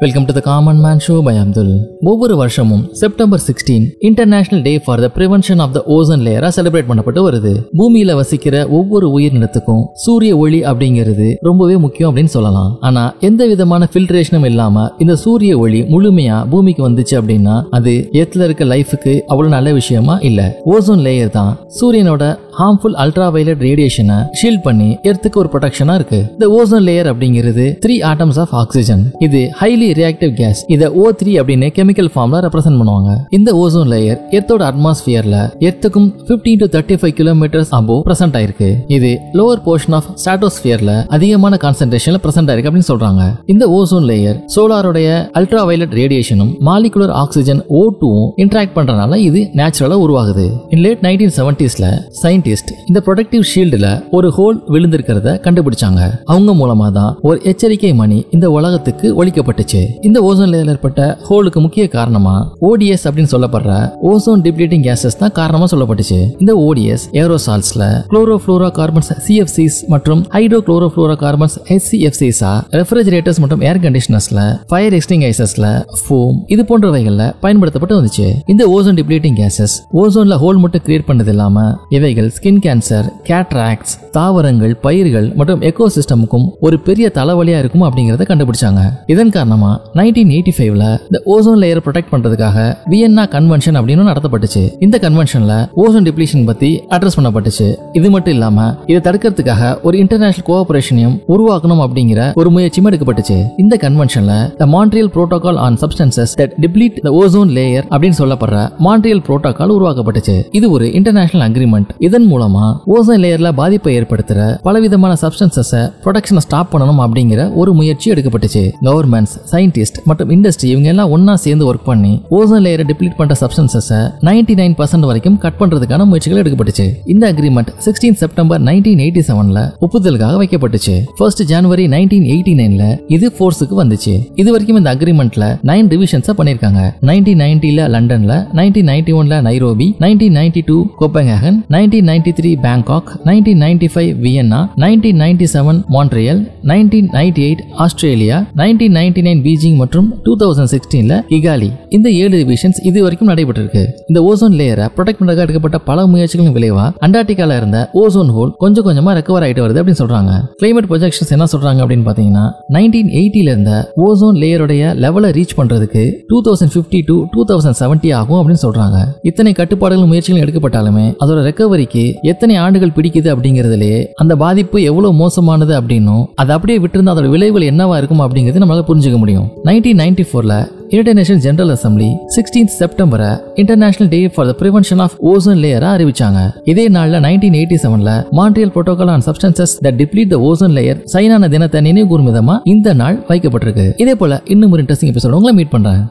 Welcome to the common man show by Abdul ஒவ்வொரு வருஷமும் September sixteen international day for the prevention of the ozone லேயரா celebrate பண்ணப்பட்டு வருது. பூமியில வசிக்கிற ஒவ்வொரு உயிரினத்துக்கும் சூரிய ஒளி அப்படிங்கிறது ரொம்பவே முக்கியம் அப்படின்னு சொல்லலாம். ஆனா எந்த விதமான ஃபில்ட்ரேஷனும் இல்லாம இந்த சூரிய ஒளி முழுமையா பூமிக்கு வந்துச்சு அப்படின்னா அது எர்த்ல இருக்க லைஃபுக்கு அவ்வளவு நல்ல விஷயமா இல்ல. ஓசோன் லேயர் தான் சூரியனோட ஹார்ம்ஃபுல் அல்ட்ரா வயலட் ரேடியேஷனை ஷீல்ட் பண்ணி எர்த்துக்கு ஒரு ப்ரொடெக்ஷனா இருக்கு. இந்த ஓசோன் லேயர் அப்படிங்கிறது த்ரீ ஆட்டம்ஸ் ஆஃப் ஆக்சிஜன் இது ஹைலி ரியாக்டிவ் கேஸ் இதை ஓ த்ரீ அப்படின்னு கெமிக்கல் ஃபார்ம்ல ரெப்ரசென்ட் பண்ணுவாங்க. இந்த ஓசோன் லேயர் எர்த்தோட அட்மாஸ்பியர்ல எர்த்துக்கும் 15 to thirty five kilometres above present ஆயிருக்கு. இது லோவர் போர்ஷன் ஆஃப் ஸ்டாட்டோஸ்பியர்ல அதிகமான கான்சென்ட்ரேஷன்ல பிரசன்ட் ஆயிருக்கு அப்படின்னு சொல்றாங்க. இந்த ஓசோன் லேயர் சோலாருடைய அல்ட்ரா வயலட் ரேடியேஷனும் மாலிகுலர் ஆக்சிஜன் ஓ டூவும் இன்டராக்ட் பண்றதுனால இது நேச்சுரலா உருவாகுது. இன் லேட் நைன்டீன் செவன்டிஸ்ல சயின்டிஸ்ட் இந்த ப்ரொடக்டிவ் ஷீல்டுல ஒரு ஹோல் விழுந்திருக்கிறத கண்டுபிடிச்சாங்க. அவங்க மூலமா தான் ஒரு எச்சரிக்கை மணி இந்த உலகத்துக்கு ஒழிக்கப்பட்டுச்சு இந்த ஓசோன் லேயர்ல ஏற்பட்ட ஹோலுக்கு முக்கிய காரணமா ஓடிஎஸ் அப்படின்னு சொல்லப்படுற ஓசோன் டிப்ளீட்டிங் கேசஸ் தான் காரணமா சொல்லப்பட்டுச்சு. இந்த ஓடிஎஸ் ஏரோசால்ஸ்ல குளோரோஃபுளோரோ கார்பன்ஸ் சிஎஃப்சிஸ் மற்றும் ஹைட்ரோ குளோரோஃபுளோரோ கார்பன்ஸ் எஸ்சிஎஃப்சிஸா ரெஃப்ரிஜரேட்டர்ஸ் மற்றும் ஏர் கண்டிஷனர்ஸ்ல ஃபயர் எக்ஸ்டிங்கைசர்ஸ்ல ஃபோம் இது போன்றவைகள்ல பயன்படுத்தப்பட்டு வந்துச்சு. இந்த ஓசோன் டிப்ளீட்டிங் கேசஸ் ஓசோன்ல ஹோல் மட்டும் கிரியேட் பண்ணது இல்லாம இவைகள் ஸ்கின் கேன்சர் கேட்ராக்ஸ் தாவரங்கள் பயிர்கள் மற்றும் எக்கோ சிஸ்டமுக்கும் ஒரு பெரிய தலைவலியா இருக்கும் அப்படிங்கறத கண்டுபிடிச்சாங்க. இதன் காரணமா நைன்டீன் எயிட்டி ஃபைவ்ல இந்த ஓசோன் லேயர் ப்ரொடெக்ட் பண்றதுக்காக வியன்னா கன்வென்ஷன் அப்படின்னு நடத்தப்பட்டுச்சு. இந்த கன்வென்ஷன்ல ஓசோன் டிப்ளீஷன் பத்தி அட்ரஸ் பண்ணப்பட்டுச்சு. இது மட்டும் இல்லாம இதை தடுக்கிறதுக்காக ஒரு இன்டர்நேஷனல் கோஆபரேஷனையும் உருவாக்கணும் அப்படிங்கிற ஒரு முயற்சியும் எடுக்கப்பட்டுச்சு. இந்த கன்வென்ஷன்ல the Montreal protocol on substances that deplete the ozone layer அப்படின்னு சொல்லப்படுற மான்ட்ரியல் புரோட்டோகால் உருவாக்கப்பட்டுச்சு. இது ஒரு இன்டர்நேஷனல் அக்ரிமெண்ட் இதன் மூலமா ஓசன் லேயர்ல பாதிப்பை ஏற்படுத்துற பலவிதமான சப்ஸ்டன்சஸ் ப்ரொடக்ஷனை ஸ்டாப் பண்ணணும் அப்படிங்கிற ஒரு முயற்சி எடுக்கப்பட்டுச்சு. கவர்மெண்ட்ஸ் சயின்டிஸ்ட் மற்றும் இண்டஸ்ட்ரி இவங்க எல்லாம் ஒன்னா சேர்ந்து ஒர்க் பண்ணி ஓசோன் லேயரை டிப்ளீட் பண்ற சப்ஸ்டன்சஸ் நைன்டி நைன் பர்சன்ட் வரைக்கும் கட் பண்றதுக்கான முயற்சிகள் எடுக்கப்பட்டுச்சு. இந்த agreement sixteen September nineteen eighty செவன்ல ஒப்புதலுக்காக வைக்கப்பட்டுச்சு. ஃபர்ஸ்ட் ஜனவரி நைன்டீன் எயிட்டி நைன்ல இது ஃபோர்ஸுக்கு வந்துச்சு. இது வரைக்கும் இந்த அக்ரிமெண்ட்ல நைன் ரிவிஷன்ஸ் பண்ணிருக்காங்க. நைன்டீன் நைன்டில லண்டன்ல நைன்டீன் நைன்டி ஒன்ல Nairobi nineteen ninety two Copenhagen nineteen ninety three Bangkok nineteen ninety five Vienna nineteen ninety seven Montreal nineteen ninety eight Australia nineteen ninety nine Beijing மற்றும் டூ தௌசண்ட் சிக்ஸ்டீன்ல Kigali இந்த ஏழு revisions இது வரைக்கும் நடைபெற்றிருக்கு. இந்த ozone லேயரை protect பண்றதுக்கு எடுக்கப்பட்ட பல முயற்சிகளின் விளைவா அண்டார்டிகால இருந்த ஓசோன் ஹோல் கொஞ்சம் கொஞ்சமா ரெக்கவர் ஆயிட்டு வருது அப்படின்னு சொல்றாங்க. கிளைமேட் ப்ரொஜெக்ஷன்ஸ் என்ன சொல்றாங்க அப்படின்னு பாத்தீங்கன்னா நைன்டீன் எயிட்டில இருந்த ஓசோன் லேயருடைய லெவலை ரீச் பண்றதுக்கு two thousand fifty to two thousand seventy ஆகும் அப்படின்னு சொல்றாங்க. இத்தனை கட்டுப்பாடுகள் முயற்சிகள் எடுக்கப்பட்டாலுமே அதோட ரெக்கவரிக்கு எத்தனை ஆண்டுகள் பிடிக்குது அப்படிங்கிறதுலயே அந்த பாதிப்பு எவ்வளவு மோசமானது அப்படின்னும் அதை அப்படியே விட்டுருந்தா அதோட விளைவுகள் என்னவா இருக்கும் அப்படிங்கிறது நம்மளால புரிஞ்சுக்க முடியும். நைன்டீன் நைன்டி ஃபோர்ல United Nation General Assembly sixteen செப்டம்பரை international day for the prevention of ozone லேயரா அறிவிச்சாங்க. இதே நாளில் நைன்டீன் எயிட்டி செவன்ல Montreal protocol on substances the deplete the ozone layer சைனான தினத்தை நினைவு கூறும் விதமா இந்த நாள் வைக்கப்பட்டிருக்கு. இதே போல இன்னும் ஒரு இன்ட்ரெஸ்டிங் எபிசோட உங்களை மீட் பண்றேன்.